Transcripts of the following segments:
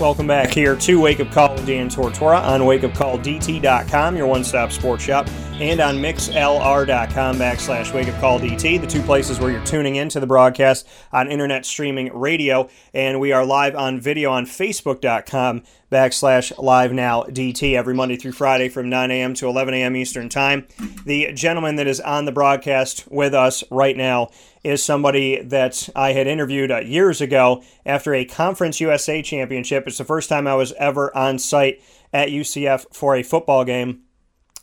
Welcome back here to Wake Up Call Dan Tortora on wakeupcalldt.com, your one stop sports shop, and on mixlr.com backslash wake up call DT, the two places where you're tuning into the broadcast on internet streaming radio. And we are live on video on facebook.com backslash live now DT every Monday through Friday from 9 a.m. to 11 a.m. Eastern Time. The gentleman that is on the broadcast with us right now is somebody that I had interviewed uh, years ago after a Conference USA championship. It's the first time I was ever on site at UCF for a football game,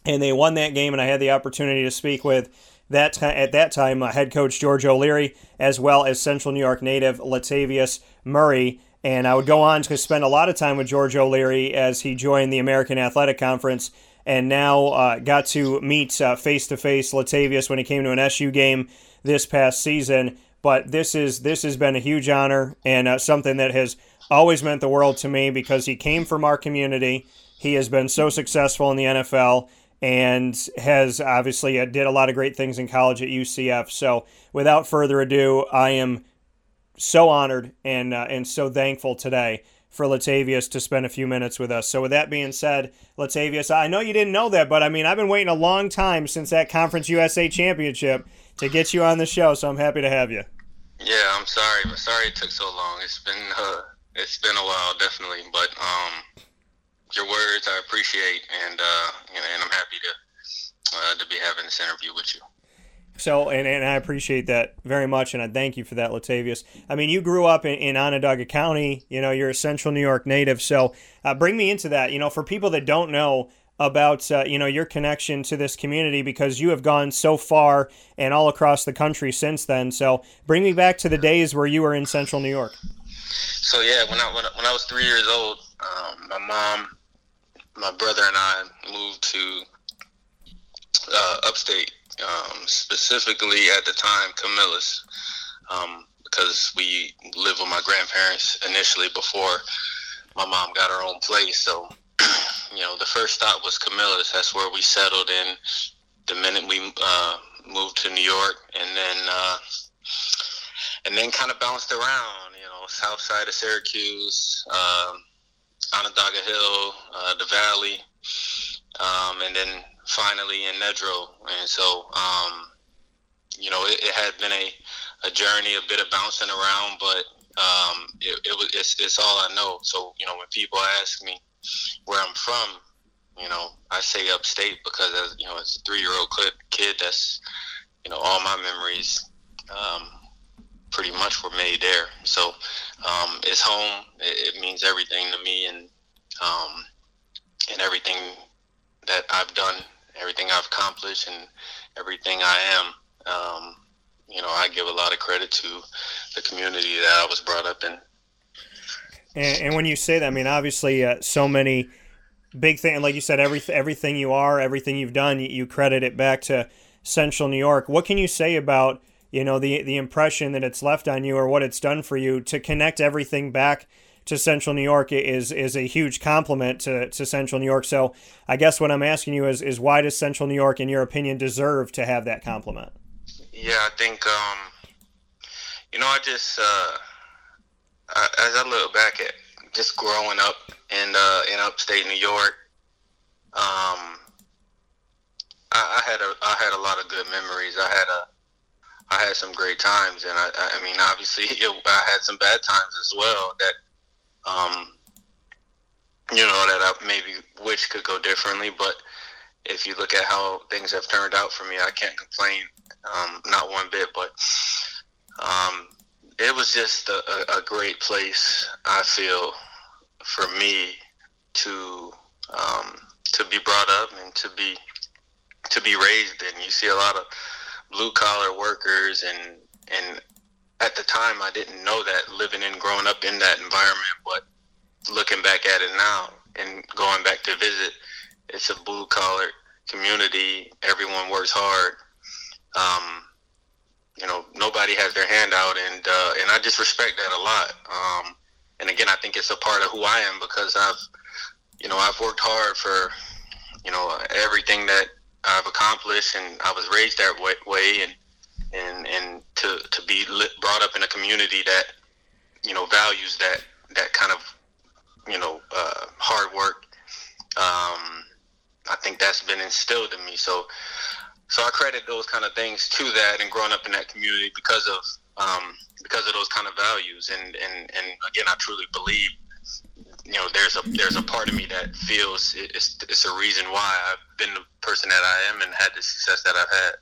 and they won that game, and I had the opportunity to speak with that at that time uh, head coach George O'Leary as well as Central New York native Latavius Murray. And I would go on to spend a lot of time with George O'Leary as he joined the American Athletic Conference and now uh, got to meet face to face Latavius when he came to an SU game this past season. But this is this has been a huge honor and uh, something that has always meant the world to me because he came from our community. He has been so successful in the NFL and has obviously uh, did a lot of great things in college at UCF. So without further ado, I am so honored and uh, and so thankful today for Latavius to spend a few minutes with us. So with that being said, Latavius, I know you didn't know that, but I mean I've been waiting a long time since that Conference USA championship to get you on the show. So I'm happy to have you. Yeah, I'm sorry. Sorry it took so long. It's been uh, it's been a while, definitely. But um, your words I appreciate, and uh, and I'm happy to uh, to be having this interview with you. So, and, and I appreciate that very much, and I thank you for that, Latavius. I mean, you grew up in, in Onondaga County. You know, you're a Central New York native. So, uh, bring me into that. You know, for people that don't know, about uh, you know your connection to this community because you have gone so far and all across the country since then. So bring me back to the days where you were in Central New York. So yeah, when I when I, when I was three years old, um, my mom, my brother, and I moved to uh, upstate, um, specifically at the time Camillus, um, because we lived with my grandparents initially before my mom got her own place. So you know, the first stop was Camillus. That's where we settled in the minute we uh, moved to New York, and then uh, and then kind of bounced around. You know, south side of Syracuse, um, Onondaga Hill, uh, the Valley, um, and then finally in Nedrow. And so, um, you know, it, it, had been a, a journey, a bit of bouncing around, but um, it, it was it's, it's all I know. So, you know, when people ask me where I'm from, you know, I say upstate because as you know, as a three year old kid, that's you know, all my memories um, pretty much were made there. So um, it's home. It, it, means everything to me, and um, and everything that I've done, everything I've accomplished, and everything I am. Um, you know, I give a lot of credit to the community that I was brought up in. And, and when you say that, I mean, obviously, uh, so many big thing, like you said, every, everything you are, everything you've done, you, you credit it back to Central New York. What can you say about you know the the impression that it's left on you or what it's done for you to connect everything back to Central New York is is a huge compliment to, to Central New York. So I guess what I'm asking you is is why does Central New York, in your opinion, deserve to have that compliment? Yeah, I think um, you know I just uh, as I look back at just growing up in uh, in upstate New York, um, I, I, had a I had a lot of good memories. I had a I had some great times, and I, I mean, obviously, it, I had some bad times as well. That um, you know that I maybe wish could go differently, but if you look at how things have turned out for me, I can't complain, um, not one bit. But um, it was just a, a, great place. I feel for me to um, to be brought up and to be to be raised in. You see a lot of blue collar workers, and and at the time I didn't know that living and growing up in that environment. But looking back at it now and going back to visit, it's a blue collar community. Everyone works hard. Um, you know, nobody has their hand out, and uh, and I just respect that a lot. Um, and again, I think it's a part of who I am because I've, you know, I've worked hard for, you know, everything that I've accomplished, and I was raised that way, and and and to to be lit, brought up in a community that, you know, values that that kind of, you know, uh, hard work. Um, I think that's been instilled in me. So, so I credit those kind of things to that and growing up in that community because of um, because of those kind of values. And, and, and again, I truly believe, you know, there's a there's a part of me that feels it's, it's a reason why I've been the person that I am and had the success that I've had.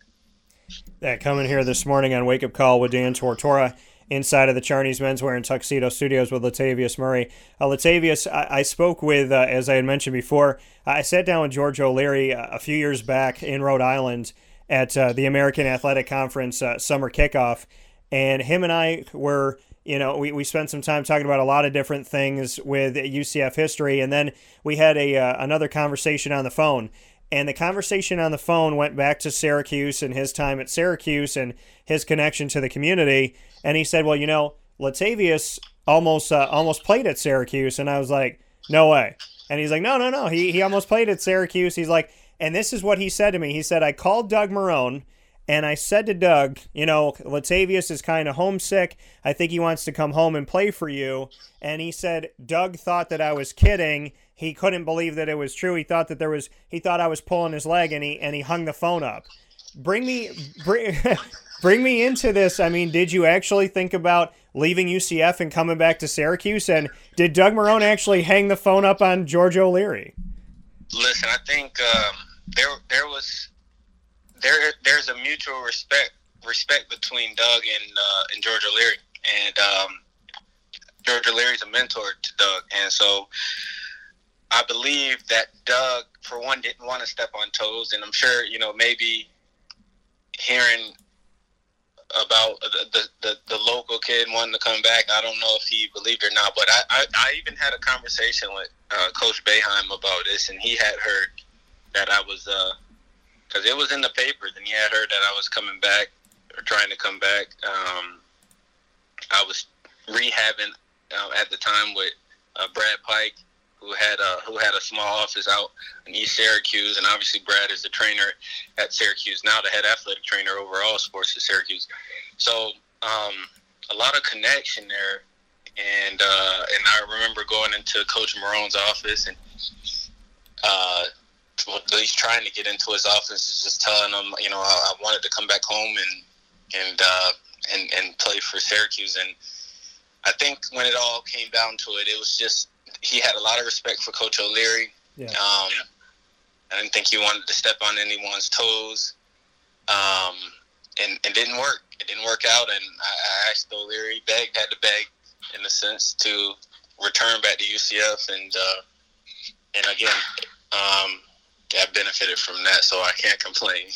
That coming here this morning on Wake Up Call with Dan Tortora inside of the Charney's Menswear and Tuxedo Studios with Latavius Murray. Uh, Latavius, I, I spoke with, uh, as I had mentioned before, I sat down with George O'Leary uh, a few years back in Rhode Island at uh, the American Athletic Conference uh, summer kickoff, and him and I were. You know, we, we spent some time talking about a lot of different things with UCF history, and then we had a uh, another conversation on the phone. And the conversation on the phone went back to Syracuse and his time at Syracuse and his connection to the community. And he said, "Well, you know, Latavius almost uh, almost played at Syracuse," and I was like, "No way." And he's like, "No, no, no. He he almost played at Syracuse." He's like, and this is what he said to me. He said, "I called Doug Marrone." And I said to Doug, you know, Latavius is kind of homesick. I think he wants to come home and play for you. And he said, Doug thought that I was kidding. He couldn't believe that it was true. He thought that there was, he thought I was pulling his leg and he, and he hung the phone up. Bring me, bring, bring me into this. I mean, did you actually think about leaving UCF and coming back to Syracuse? And did Doug Marrone actually hang the phone up on George O'Leary? Listen, I think um, there there was there there's a mutual respect respect between Doug and uh, and George O'Leary, and um, George O'Leary's a mentor to Doug, and so I believe that Doug, for one, didn't want to step on toes, and I'm sure you know maybe hearing about the, the, the, the, local kid wanting to come back. I don't know if he believed or not, but I, I, I even had a conversation with uh, Coach Boeheim about this, and he had heard that I was, because it was in the papers, and he had heard that I was coming back or trying to come back. Um, I was rehabbing uh, at the time with uh, Brad Pike, who had a who had a small office out in East Syracuse, and obviously Brad is the trainer at Syracuse now, the head athletic trainer overall sports at Syracuse. So um, a lot of connection there, and uh, and I remember going into Coach Marrone's office and uh, least trying to get into his office, just telling him, you know, I, I wanted to come back home and and uh, and and play for Syracuse and. I think when it all came down to it, it was just he had a lot of respect for Coach O'Leary. Yeah. Um, I didn't think he wanted to step on anyone's toes. Um, and it didn't work. It didn't work out. And I, I asked O'Leary, begged, had to beg in a sense to return back to UCF. And, uh, and again, um, I benefited from that, so I can't complain.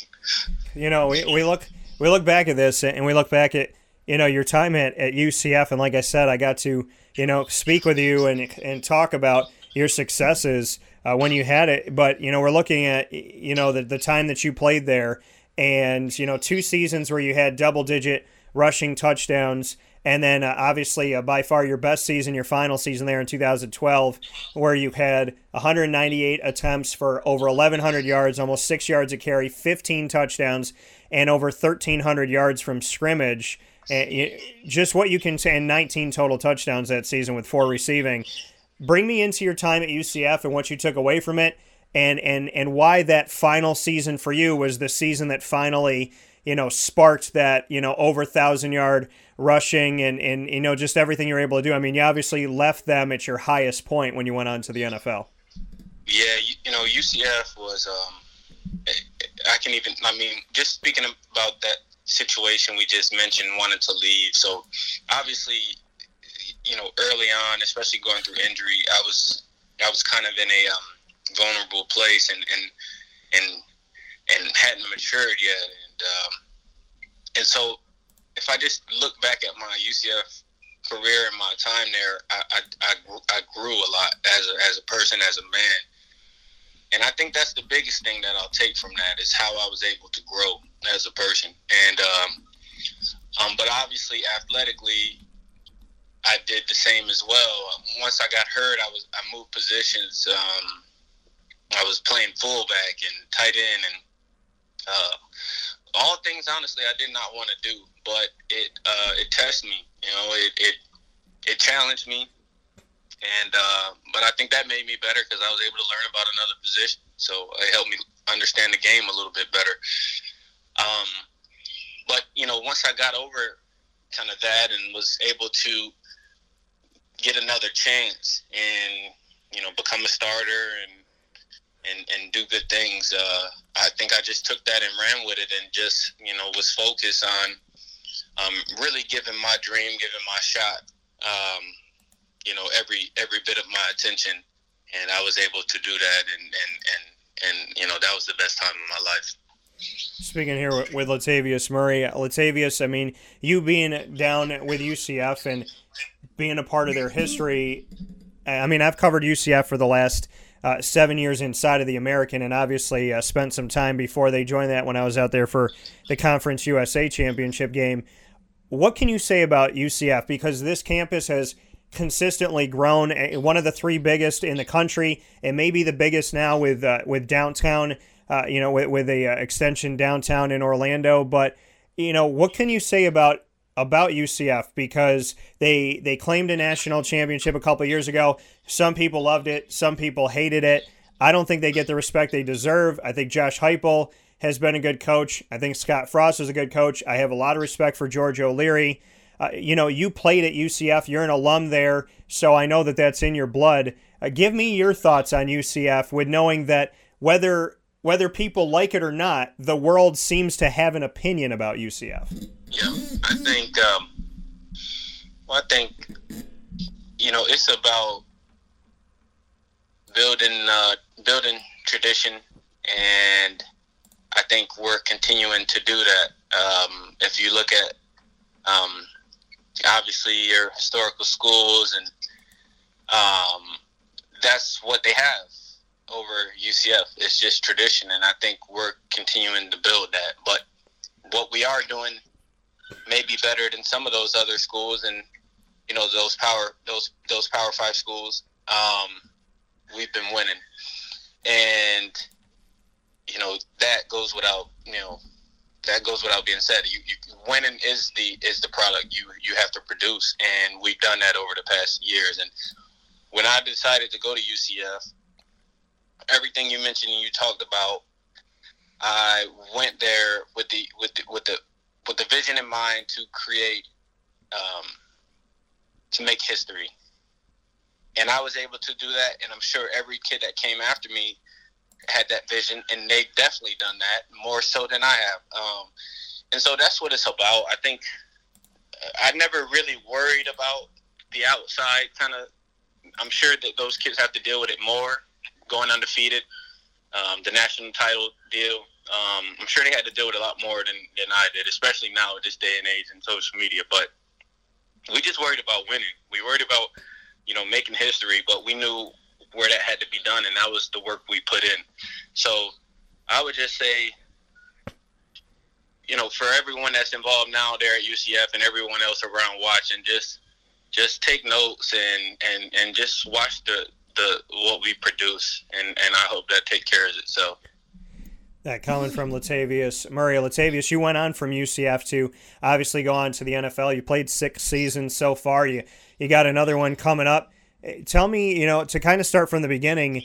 You know, we, we look we look back at this and we look back at you know your time at, at UCF, and like I said, I got to you know, speak with you and and talk about your successes uh, when you had it. But you know, we're looking at you know the the time that you played there, and you know, two seasons where you had double digit rushing touchdowns. And then, uh, obviously, uh, by far your best season, your final season there in 2012, where you had 198 attempts for over 1,100 yards, almost six yards a carry, 15 touchdowns, and over 1,300 yards from scrimmage just what you can say, and 19 total touchdowns that season with four receiving. Bring me into your time at UCF and what you took away from it, and and and why that final season for you was the season that finally you know sparked that you know over thousand yard rushing and and you know just everything you're able to do. I mean, you obviously left them at your highest point when you went on to the NFL. Yeah, you, you know UCF was. Um, I can even. I mean, just speaking about that situation we just mentioned wanted to leave. So obviously, you know, early on, especially going through injury, I was I was kind of in a um, vulnerable place and and and and hadn't matured yet. And um, and so if I just look back at my UCF career and my time there, I I, I, grew, I grew a lot as a, as a person, as a man. and I think that's the biggest thing that I'll take from that is how I was able to grow as a person. And um, um, but obviously, athletically, I did the same as well. Once I got hurt, I was I moved positions. Um, I was playing fullback and tight end, and uh, all things honestly I did not want to do, but it uh, it tested me. You know, it it it challenged me, and uh, but I think that made me better because I was able to learn about another position. So it helped me understand the game a little bit better. Um, but you know, once I got over kind of that and was able to get another chance and you know become a starter and and and do good things, uh, I think I just took that and ran with it and just you know was focused on um, really giving my dream, giving my shot. Um, you know every every bit of my attention, and I was able to do that, and and and and you know that was the best time of my life. Speaking here with Latavius Murray, Latavius, I mean, you being down with UCF and being a part of their history. I mean, I've covered UCF for the last uh, seven years inside of the American, and obviously uh, spent some time before they joined that when I was out there for the Conference USA Championship game. What can you say about UCF? Because this campus has consistently grown. Eh, one of the three biggest in the country, and maybe the biggest now with uh, with downtown. Uh, you know, with, with a uh, extension downtown in Orlando. But you know, what can you say about about UCF because they they claimed a national championship a couple years ago. Some people loved it, some people hated it. I don't think they get the respect they deserve. I think Josh Heupel has been a good coach. I think Scott Frost is a good coach. I have a lot of respect for George O'Leary. Uh, you know, you played at UCF. You're an alum there, so I know that that's in your blood. Uh, give me your thoughts on UCF, with knowing that whether whether people like it or not, the world seems to have an opinion about UCF. Yeah, I think. Um, well, I think you know it's about building uh, building tradition, and I think we're continuing to do that. Um, if you look at um, obviously your historical schools and um, that's what they have over UCF. It's just tradition, and I think we're continuing to build that. But what we are doing may be better than some of those other schools, and you know those power those those Power Five schools. Um, we've been winning, and you know that goes without you know that goes without being said. You, you, winning is the is the product you you have to produce, and we've done that over the past years. And when I decided to go to UCF, everything you mentioned and you talked about, I went there with the with the, with the with the vision in mind to create um, to make history, and I was able to do that. And I'm sure every kid that came after me had that vision, and they've definitely done that more so than I have. Um, and so that's what it's about. I think uh, I never really worried about the outside kind of. I'm sure that those kids have to deal with it more, going undefeated, um, the national title deal. Um, I'm sure they had to deal with a lot more than, than I did, especially now at this day and age in social media. But we just worried about winning. We worried about, you know, making history, but we knew where that had to be done, and that was the work we put in. So I would just say, you know, for everyone that's involved now there at UCF and everyone else around watching, just just take notes and and and just watch the the what we produce, and and I hope that take care of itself. That coming from Latavius Murray. Latavius, you went on from UCF to obviously go on to the NFL. You played six seasons so far. You you got another one coming up. Tell me, you know, to kind of start from the beginning,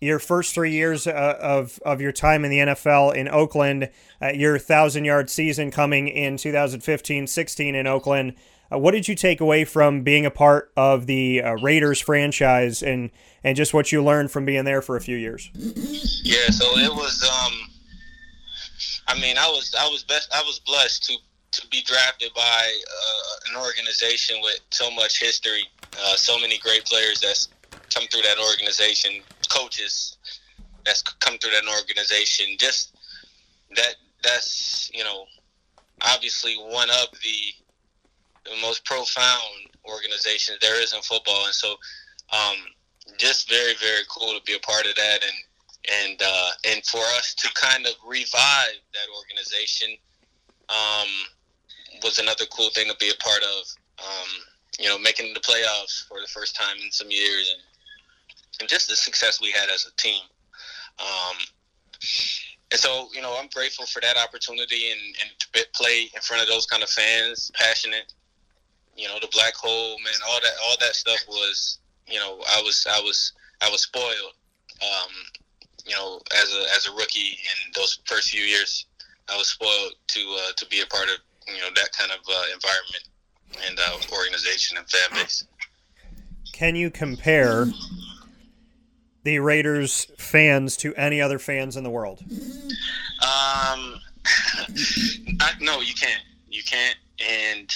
your first three years uh, of, of your time in the NFL in Oakland, uh, your thousand yard season coming in 2015 16 in Oakland. Uh, what did you take away from being a part of the uh, Raiders franchise and, and just what you learned from being there for a few years? Yeah, so it was. Um, I mean, I was I was best I was blessed to to be drafted by uh, an organization with so much history, uh, so many great players that's come through that organization, coaches that's come through that organization. Just that that's you know obviously one of the the most profound organizations there is in football, and so um, just very very cool to be a part of that and and uh, and for us to kind of revive that organization um, was another cool thing to be a part of. Um, you know, making the playoffs for the first time in some years, and and just the success we had as a team. Um, and so, you know, I'm grateful for that opportunity and, and to play in front of those kind of fans, passionate. You know, the black hole, man, all that, all that stuff was, you know, I was, I was, I was spoiled. Um, you know, as a as a rookie in those first few years, I was spoiled to uh, to be a part of you know that kind of uh, environment and uh, organization and fan base. Can you compare the Raiders fans to any other fans in the world? Um, I, no, you can't. You can't, and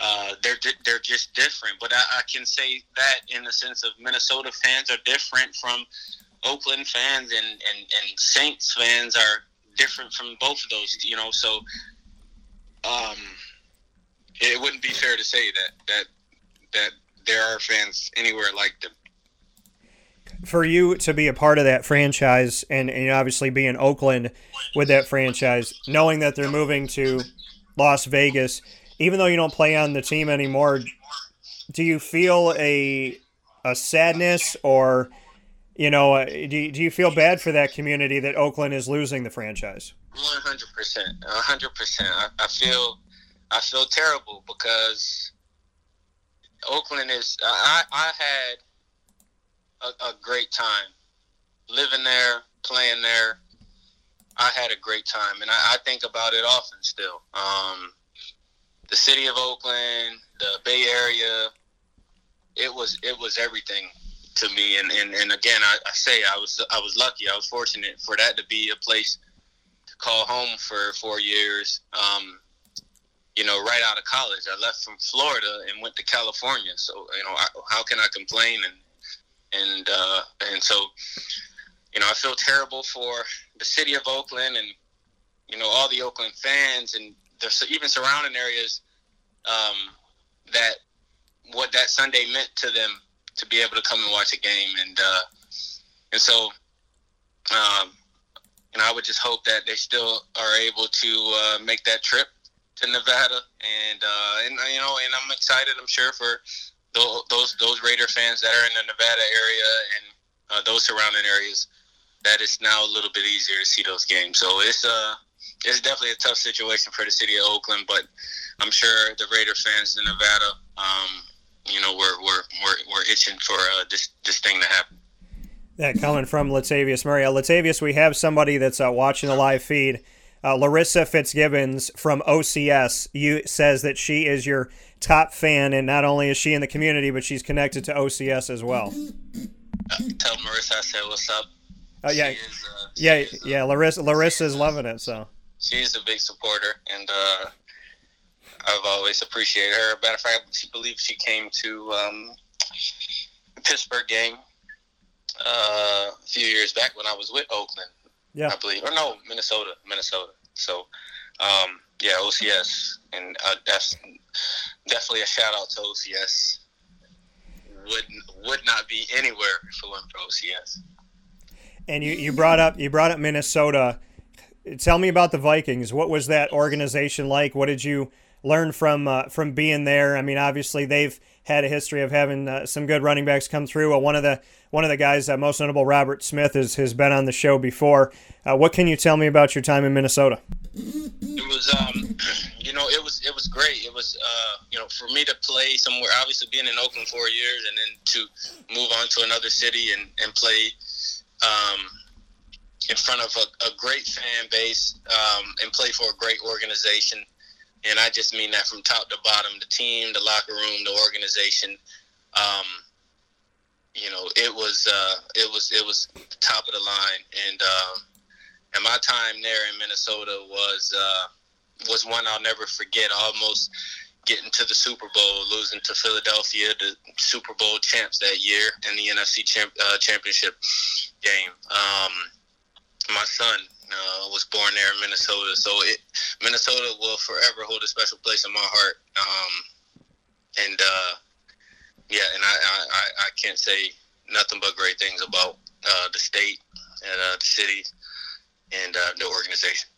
uh, they're they're just different. But I, I, can say that in the sense of Minnesota fans are different from Oakland fans, and, and, and Saints fans are different from both of those. You know, so um, it wouldn't be fair to say that that that there are fans anywhere like them. For you to be a part of that franchise, and, and obviously be in Oakland with that franchise, knowing that they're moving to Las Vegas, even though you don't play on the team anymore, do you feel a a sadness or you know uh, do, do you feel bad for that community that Oakland is losing the franchise? One hundred percent, hundred percent. I feel I feel terrible because Oakland is. I I had a, a great time living there, playing there. I had a great time, and I, I think about it often still. Um, the city of Oakland, the Bay Area, it was it was everything to me. And and, and again, I, I say I was I was lucky. I was fortunate for that to be a place to call home for four years. Um, you know, right out of college. I left from Florida and went to California. So, you know, I, how can I complain? And and uh, and so, you know, I feel terrible for the city of Oakland and you know all the Oakland fans and the even surrounding areas um, that what that Sunday meant to them to be able to come and watch a game and uh, and so. Um, and I would just hope that they still are able to uh, make that trip to Nevada, and uh, and you know, and I'm excited. I'm sure for those those Raider fans that are in the Nevada area and uh, those surrounding areas, that it's now a little bit easier to see those games. So it's uh it's definitely a tough situation for the city of Oakland, but I'm sure the Raider fans in Nevada, um, you know, we're we're we're, we're itching for uh, this this thing to happen. That coming from Latavius Murray. Uh, Latavius, we have somebody that's uh, watching the live feed uh, Larissa Fitzgibbons from OCS you says that she is your top fan, and not only is she in the community, but she's connected to OCS as well. Uh, tell Marissa I said what's up. Oh yeah, is, uh, yeah, is, yeah. Larissa, Larissa is loving it. So she's a big supporter, and uh, I've always appreciated her. Matter of fact, she believes she came to um, the Pittsburgh game uh, a few years back when I was with Oakland, yeah. I believe. Or no, Minnesota, Minnesota. So, um, yeah, OCS, and uh, that's definitely a shout out to OCS. Would would not be anywhere if it wasn't for OCS. And you, you brought up you brought up Minnesota. Tell me about the Vikings. What was that organization like? What did you learn from uh, from being there? I mean, obviously they've had a history of having uh, some good running backs come through. Uh, one of the one of the guys, uh, most notable, Robert Smith, is, has been on the show before. Uh, what can you tell me about your time in Minnesota? It was, um, you know, it was it was great. It was, uh, you know, for me to play somewhere. Obviously, being in Oakland for years, and then to move on to another city and and play. Um, in front of a, a great fan base um, and play for a great organization and I just mean that from top to bottom, the team, the locker room, the organization. Um, you know, it was uh, it was it was top of the line, and um, and my time there in Minnesota was uh, was one I'll never forget. Almost getting to the Super Bowl, losing to Philadelphia, the Super Bowl champs that year, in the NFC champ, uh, championship game. Um, my son uh, was born there in Minnesota, so it Minnesota will forever hold a special place in my heart. Um, and uh, yeah, and I, I, I can't say nothing but great things about uh, the state, and uh, the city, and uh, the organization.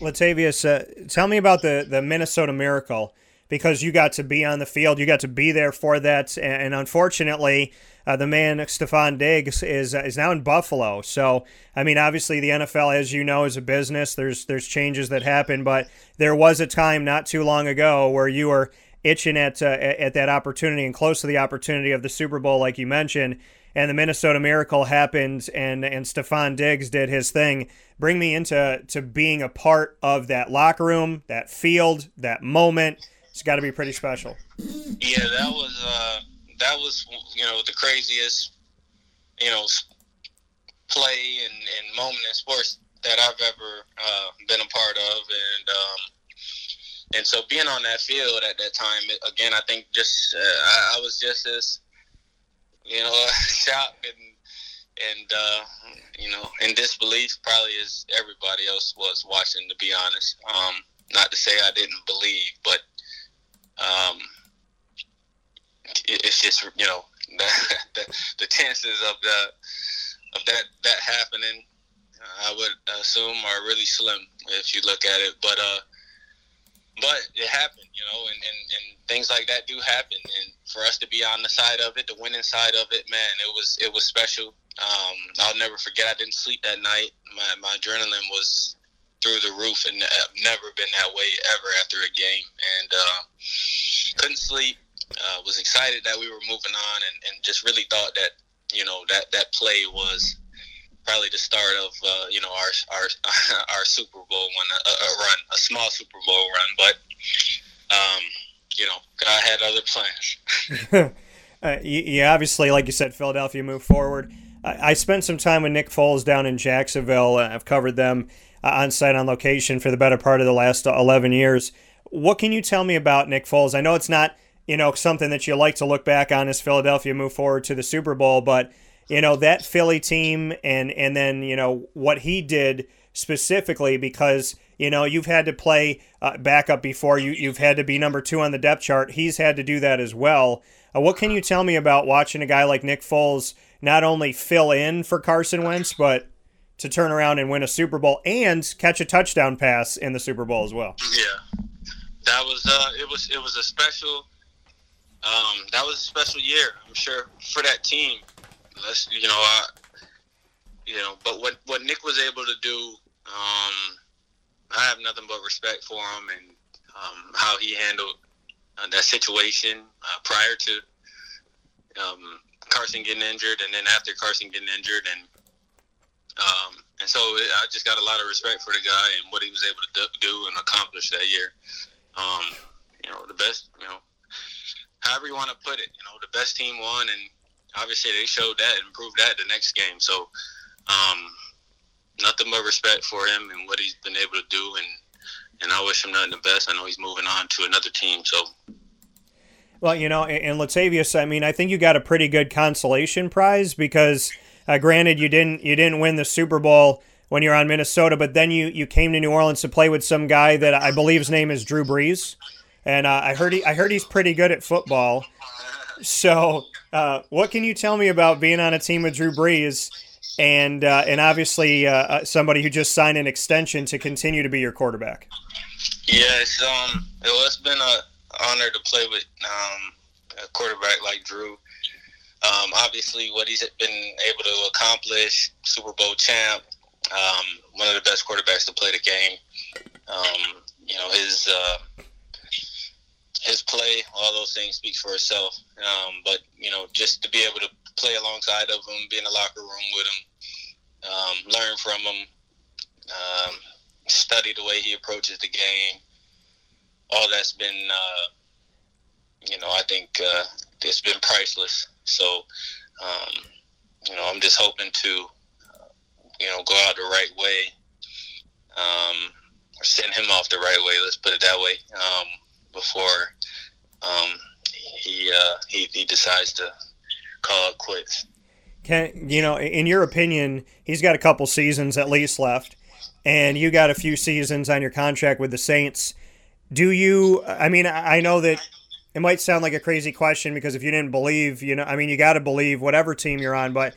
Latavius, tell me about the the Minnesota Miracle because you got to be on the field, you got to be there for that, and, unfortunately. Uh, the man Stefon Diggs is uh, is now in Buffalo. So I mean, obviously the NFL, as you know, is a business. There's there's changes that happen, but there was a time not too long ago where you were itching at uh, at that opportunity and close to the opportunity of the Super Bowl, like you mentioned. And the Minnesota Miracle happened, and and Stefon Diggs did his thing. Bring me into to being a part of that locker room, that field, that moment. It's got to be pretty special. Yeah, that was uh, that was you know the craziest you know play and, and moment in sports that I've ever uh, been a part of, and um, and so being on that field at that time, again, I think just uh, I, I, was just as you know shocked and and uh, you know in disbelief probably as everybody else was watching. To be honest, um, not to say I didn't believe, but um, it's just you know the, chances of the of that that happening, I would assume are really slim if you look at it, but. uh but it happened, you know, and, and, and things like that do happen. And for us to be on the side of it, the winning side of it, man, it was it was special. Um, I'll never forget. I didn't sleep that night. My my adrenaline was through the roof, and I've never been that way ever after a game. And uh, couldn't sleep. Uh, was excited that we were moving on, and, and just really thought that you know that that play was probably the start of uh, you know our our our Super Bowl one a, a, run, a small Super Bowl run. But um, you know, God had other plans. uh, obviously, like you said, Philadelphia moved forward. I, I, spent some time with Nick Foles down in Jacksonville. I've covered them uh, on site on location for the better part of the last eleven years. What can you tell me about Nick Foles? I know it's not you know something that you like to look back on as Philadelphia move forward to the Super Bowl, but you know that Philly team and and then you know what he did specifically because you know you've had to play uh, backup before you you've had to be number two on the depth chart. He's had to do that as well. Uh, what can you tell me about watching a guy like Nick Foles not only fill in for Carson Wentz but to turn around and win a Super Bowl and catch a touchdown pass in the Super Bowl as well? Yeah, that was uh, it was it was a special. Um, that was a special year, I'm sure, for that team. You know, I, you know, but what what Nick was able to do, um, I have nothing but respect for him and um, how he handled uh, that situation uh, prior to um, Carson getting injured, and then after Carson getting injured, and um, and so it, I just got a lot of respect for the guy and what he was able to do and accomplish that year. Um, you know, the best, you know, however you want to put it, you know, the best team won, and obviously they showed that and proved that the next game. So, um, nothing but respect for him and what he's been able to do, and and I wish him nothing but the best. I know he's moving on to another team, so. Well, you know, and Latavius, I mean, I think you got a pretty good consolation prize because, uh, granted, you didn't you didn't win the Super Bowl when you're on Minnesota, but then you you came to New Orleans to play with some guy that I believe his name is Drew Brees, and uh, I heard he I heard he's pretty good at football. So, uh, what can you tell me about being on a team with Drew Brees and uh, and obviously uh, uh somebody who just signed an extension to continue to be your quarterback? It's um, it's been an honor to play with um, a quarterback like Drew. Um, obviously, what he's been able to accomplish, Super Bowl champ, um, one of the best quarterbacks to play the game. Um, you know, his uh, his play, all those things speaks for itself. Um, but you know, just to be able to play alongside of him, be in the locker room with him, um, learn from him, um, study the way he approaches the game. All that's been, uh, you know, I think uh, it's been priceless. So, um, you know, I'm just hoping to, you know, go out the right way, um, send him off the right way. Let's put it that way. Before um, he, uh, he he decides to call it quits. Can you know? In your opinion, he's got a couple seasons at least left, and you got a few seasons on your contract with the Saints. Do you? I mean, I know that it might sound like a crazy question because if you didn't believe, you know, I mean, you got to believe whatever team you're on, but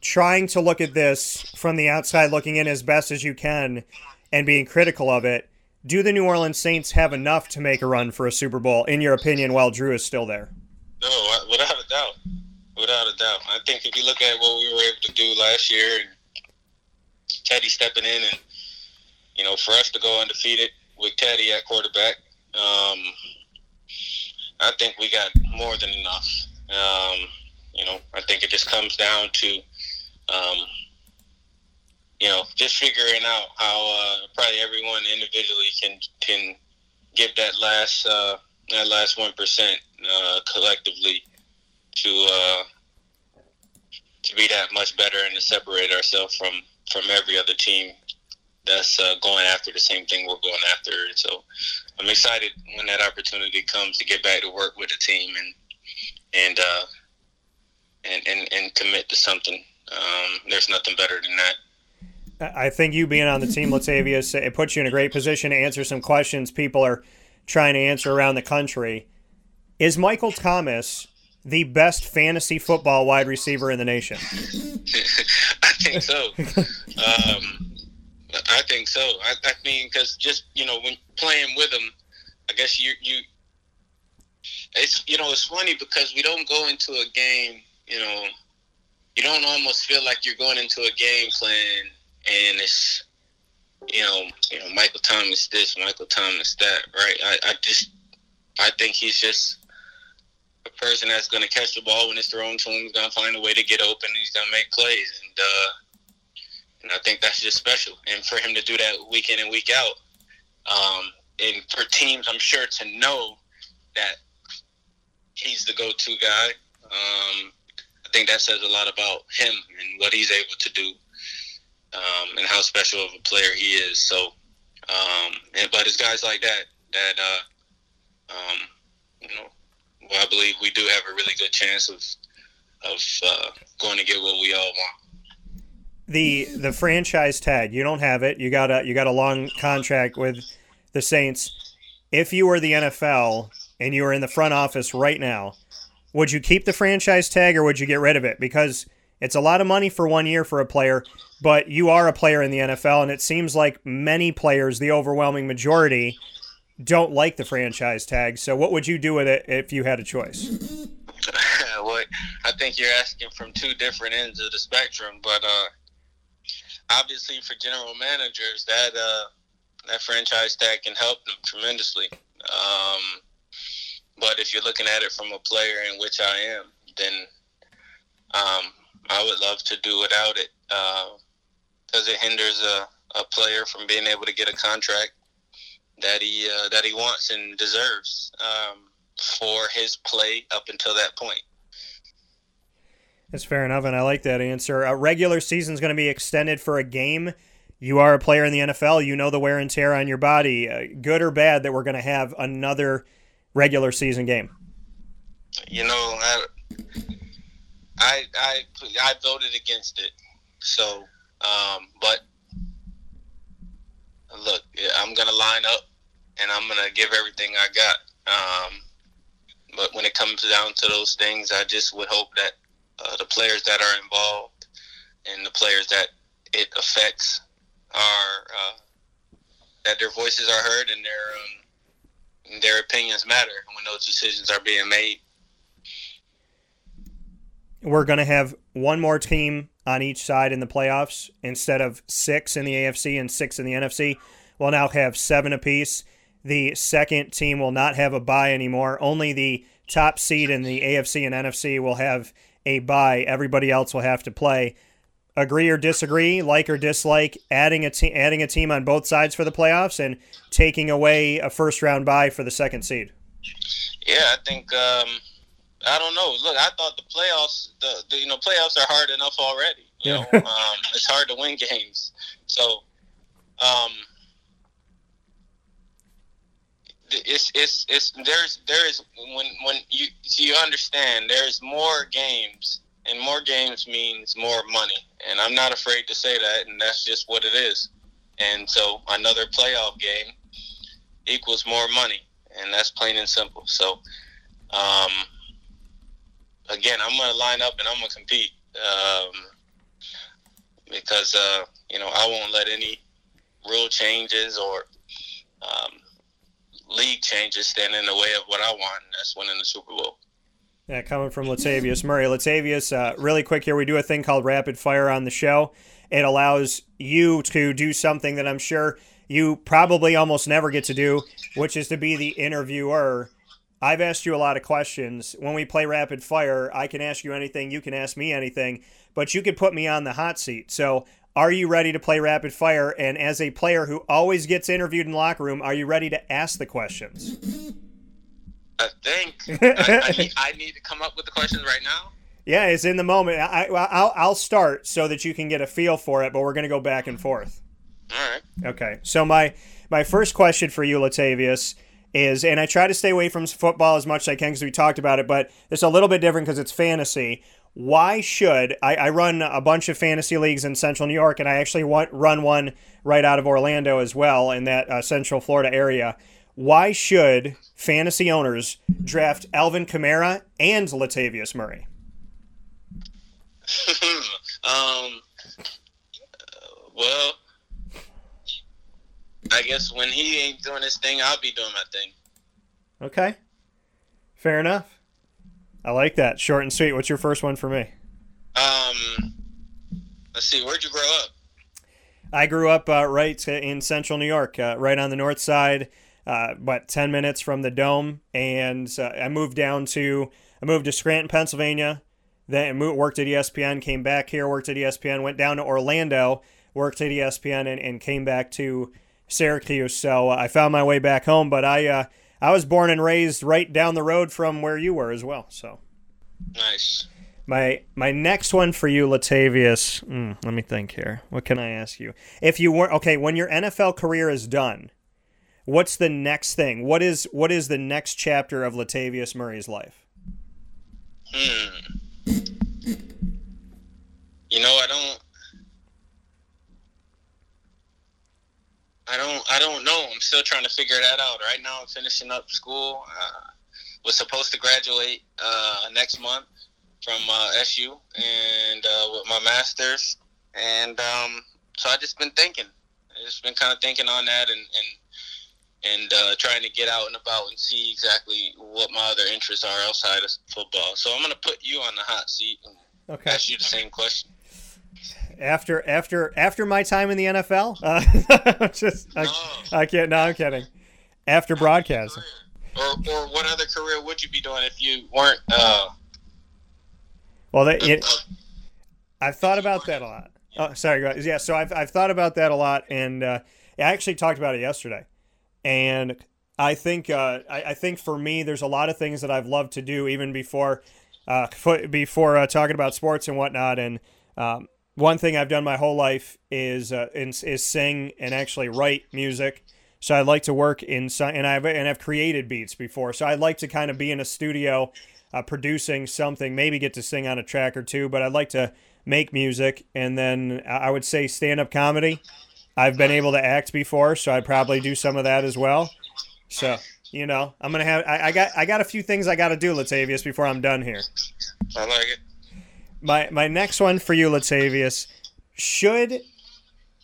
trying to look at this from the outside, looking in as best as you can, and being critical of it. Do the New Orleans Saints have enough to make a run for a Super Bowl, in your opinion, while Drew is still there? No, without a doubt. Without a doubt. I think if you look at what we were able to do last year and Teddy stepping in and, you know, for us to go undefeated with Teddy at quarterback, um, I think we got more than enough. Um, you know, I think it just comes down to, um, you know, just figuring out how uh, probably everyone individually can can give that last uh, that last one percent uh, collectively to uh, to be that much better and to separate ourselves from from every other team that's uh, going after the same thing we're going after. And so I'm excited when that opportunity comes to get back to work with the team and and uh, and, and and commit to something. Um, there's nothing better than that. I think you being on the team, Latavius, it puts you in a great position to answer some questions people are trying to answer around the country. Is Michael Thomas the best fantasy football wide receiver in the nation? I think so. um, I think so. I, I mean, because just you know, when playing with him, I guess you you. It's you know it's funny because we don't go into a game. You know, you don't almost feel like you're going into a game plan and it's you know, you know, Michael Thomas this, Michael Thomas that, right? I, I just I think he's just a person that's gonna catch the ball when it's thrown to him, he's gonna find a way to get open he's gonna make plays and uh and I think that's just special. And for him to do that week in and week out, um, and for teams I'm sure to know that he's the go to guy, um, I think that says a lot about him and what he's able to do um, and how special of a player he is. So, um, and, but it's guys like that that uh, um, you know, well, I believe we do have a really good chance of of uh, going to get what we all want. The the franchise tag, you don't have it. You got a you got a long contract with the Saints. If you were the NFL and you were in the front office right now, would you keep the franchise tag or would you get rid of it? Because it's a lot of money for one year for a player, but you are a player in the NFL, and it seems like many players, the overwhelming majority, don't like the franchise tag. So, what would you do with it if you had a choice? well, I think you're asking from two different ends of the spectrum, but uh, obviously for general managers, that uh, that franchise tag can help them tremendously. Um, but if you're looking at it from a player in which I am, then um, I would love to do without it because uh, it hinders a, a player from being able to get a contract that he uh, that he wants and deserves um, for his play up until that point. That's fair enough, and I like that answer. A regular season is going to be extended for a game. You are a player in the NFL. You know the wear and tear on your body, uh, good or bad, that we're going to have another regular season game. You know, I, I I I voted against it. So, um, but look, I'm gonna line up and I'm gonna give everything I got. Um, but when it comes down to those things, I just would hope that uh, the players that are involved and the players that it affects are uh, that their voices are heard and their um, their opinions matter when those decisions are being made we're to have one more team on each side in the playoffs instead of six in the AFC and six in the NFC. We'll now have seven apiece. The second team will not have a bye anymore. Only the top seed in the AFC and NFC will have a bye. Everybody else will have to play. Agree or disagree, like or dislike, adding a te- adding a team on both sides for the playoffs and taking away a first round bye for the second seed. Yeah, I think um, I don't know. Look, I thought the playoffs, the, the you know playoffs are hard enough already. You know, um, it's hard to win games. So, um, it's it's it's there's there is when when you so you understand there's more games and more games means more money and I'm not afraid to say that and that's just what it is. And so another playoff game equals more money and that's plain and simple. So. Um, again, I'm to line up and I'm to compete. Um, because uh, you know I won't let any rule changes or um, league changes stand in the way of what I want, and that's winning the Super Bowl. Yeah, coming from Latavius Murray. Latavius, uh, really quick here, we do a thing called rapid fire on the show. It allows you to do something that I'm sure you probably almost never get to do, which is to be the interviewer. I've asked you a lot of questions. When we play rapid fire, I can ask you anything, you can ask me anything, but you could put me on the hot seat. So, are you ready to play rapid fire? And as a player who always gets interviewed in the locker room, are you ready to ask the questions? I think I, I, need, I need to come up with the questions right now. Yeah, it's in the moment. I, I'll, I'll start so that you can get a feel for it, but we're going to go back and forth. All right. Okay. So my my first question for you, Latavius, is, and I try to stay away from football as much as I can because we talked about it, but it's a little bit different because it's fantasy. Why should I, I, run a bunch of fantasy leagues in Central New York, and I actually want, run one right out of Orlando as well in that uh, Central Florida area? Why should fantasy owners draft Alvin Kamara and Latavius Murray? um, well, I guess when he ain't doing his thing, I'll be doing my thing. Okay. Fair enough. I like that. Short and sweet. What's your first one for me? Um, let's see. Where'd you grow up? I grew up uh, right in central New York, uh, right on the north side, uh, about 10 minutes from the dome. And uh, I moved down to, I moved to Scranton, Pennsylvania. Then worked at ESPN, came back here, worked at ESPN, went down to Orlando, worked at ESPN, and, and came back to Syracuse. So uh, I found my way back home, but I uh, I was born and raised right down the road from where you were as well. So nice. My my next one for you, Latavius. Mm, let me think here. What can I ask you? If you were okay, when your NFL career is done, what's the next thing? What is what is the next chapter of Latavius Murray's life? Hmm. You know, I don't I don't I don't know. I'm still trying to figure that out. Right now, I'm finishing up school. Uh, was supposed to graduate uh, next month from uh, SU and uh, with my master's, and um, so I just been thinking. I just been kind of thinking on that and and and uh, trying to get out and about and see exactly what my other interests are outside of football. So I'm gonna put you on the hot seat and okay. ask you the same question after after after my time in the NFL. Uh, just I, I, can't. No, I'm kidding. After broadcasting. Or, or what other career would you be doing if you weren't? Uh, well, that, it, I've thought about that a lot. Oh, sorry. Yeah, so I've I've thought about that a lot, and uh, I actually talked about it yesterday, and I think uh, I, I, think for me, there's a lot of things that I've loved to do even before uh, before uh, talking about sports and whatnot, and um, one thing I've done my whole life is uh, is, is sing and actually write music. So I'd like to work in and I've and I've created beats before. So I'd like to kind of be in a studio, uh, producing something. Maybe get to sing on a track or two, but I'd like to make music. And then I would say stand up comedy. I've been able to act before, so I'd probably do some of that as well. So you know, I'm gonna have I, I got I got a few things I got to do, Latavius, before I'm done here. I like it my my next one for you, Latavius. Should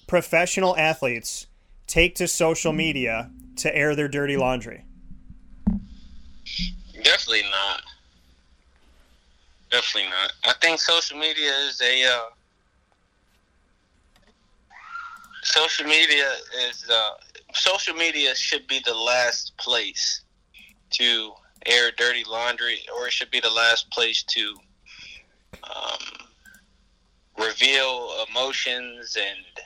professional athletes take to social media to air their dirty laundry? Definitely not. Definitely not. I think social media is a uh, social media is uh, social media should be the last place to air dirty laundry, or it should be the last place to um, reveal emotions and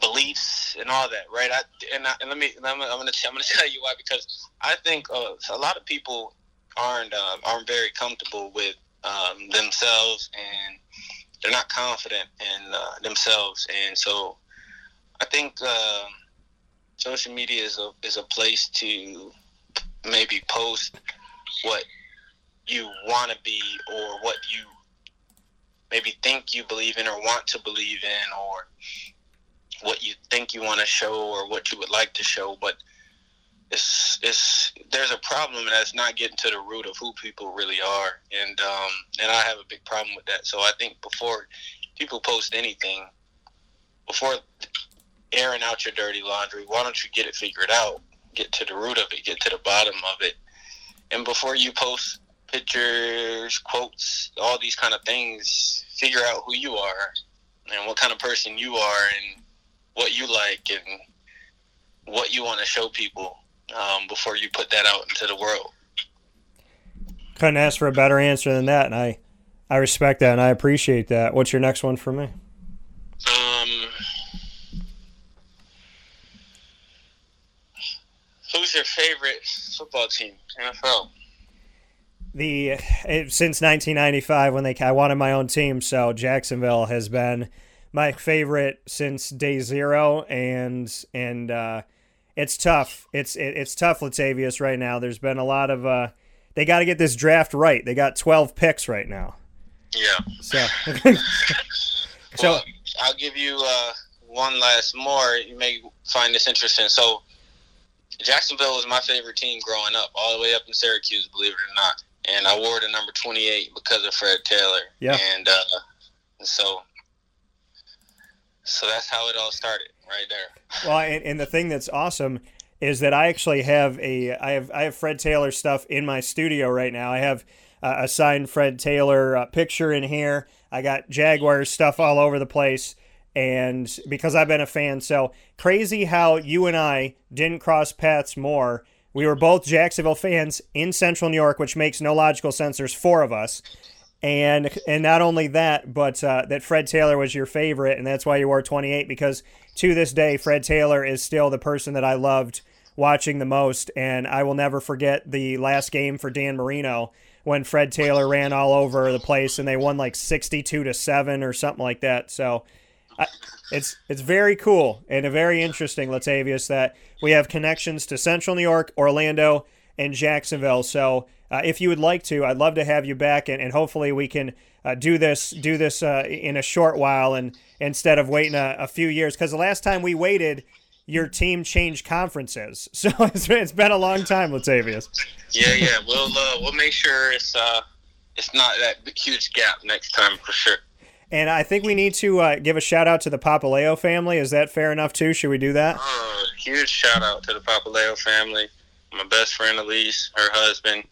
beliefs and all that, right? I, and, I, and let me, I'm, I'm gonna, I'm gonna tell you why because I think uh, a lot of people aren't uh, aren't very comfortable with um, themselves and they're not confident in uh, themselves, and so I think uh, social media is a is a place to maybe post what you want to be or what you maybe think you believe in or want to believe in or what you think you want to show or what you would like to show but it's it's there's a problem that's not getting to the root of who people really are and um and I have a big problem with that so I think before people post anything before airing out your dirty laundry. Why don't you get it figured out? Get to the root of it. Get to the bottom of it. And before you post pictures, quotes, all these kind of things, figure out who you are and what kind of person you are and what you like and what you want to show people um, before you put that out into the world. Couldn't ask for a better answer than that, and I, I respect that and I appreciate that. What's your next one for me? Um, who's your favorite football team? NFL. The it, since 1995 when they I wanted my own team, so Jacksonville has been my favorite since day zero, and and uh, it's tough. It's it, it's tough, Latavius, right now. There's been a lot of uh, they got to get this draft right. They got 12 picks right now. Yeah. So, so well, I'll give you uh, one last more. You may find this interesting. So Jacksonville was my favorite team growing up, all the way up in Syracuse, believe it or not. And I wore the number 28 because of Fred Taylor. Yeah. And uh, so so that's how it all started, right there. Well, and, and the thing that's awesome is that I actually have a I have I have Fred Taylor stuff in my studio right now. I have uh, a signed Fred Taylor uh, picture in here. I got Jaguars stuff all over the place, and because I've been a fan, so crazy how you and I didn't cross paths more. We were both Jacksonville fans in Central New York, which makes no logical sense. There's four of us, and and not only that, but uh, that Fred Taylor was your favorite, and that's why you wore 28. Because to this day, Fred Taylor is still the person that I loved watching the most, and I will never forget the last game for Dan Marino when Fred Taylor ran all over the place, and they won like 62 to seven or something like that. So. I, it's it's very cool and a very interesting, Latavius, that we have connections to Central New York, Orlando, and Jacksonville. So uh, if you would like to, I'd love to have you back, and, and hopefully we can uh, do this do this uh, in a short while, and instead of waiting a, a few years. Because the last time we waited, your team changed conferences, so it's, been a long time, Latavius. Yeah, yeah, we'll uh, we'll make sure it's uh it's not that huge gap next time for sure. And I think we need to uh, give a shout out to the Papaleo family. Is that fair enough too? Should we do that? Uh, huge shout out to the Papaleo family. My best friend Elise, her husband,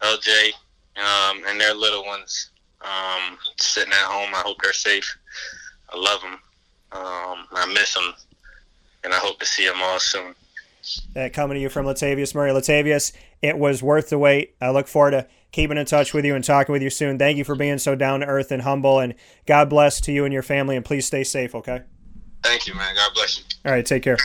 LJ, um, and their little ones um, sitting at home. I hope they're safe. I love them. Um, I miss them, and I hope to see them all soon. Uh, coming to you from Latavius Murray. Latavius, it was worth the wait. I look forward to keeping in touch with you and talking with you soon. Thank you for being so down to earth and humble, and God bless to you and your family, and please stay safe, okay? Thank you, man. God bless you. All right, take care.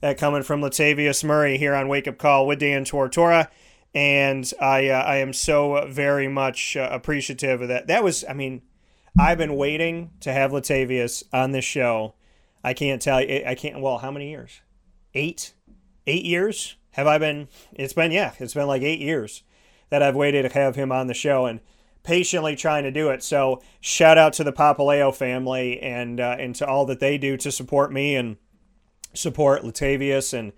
That coming from Latavius Murray here on Wake Up Call with Dan Tortora and I uh, I am so very much uh, appreciative of that. That was, I mean, I've been waiting to have Latavius on this show. I can't tell you. I can't. Well, how many years? Eight, eight years have I been? It's been yeah, it's been like eight years that I've waited to have him on the show and patiently trying to do it. So shout out to the Papaleo family and uh, and to all that they do to support me and support Latavius and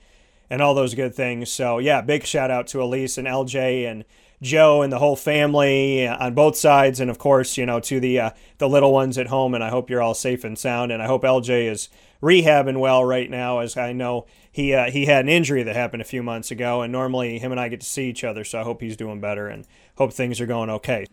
and all those good things. So yeah, big shout out to Elise and LJ and Joe and the whole family on both sides, and of course, you know, to the uh, the little ones at home. And I hope you're all safe and sound. And I hope LJ is rehabbing well right now, as I know he uh, he had an injury that happened a few months ago, and normally him and I get to see each other. So I hope he's doing better and hope things are going okay.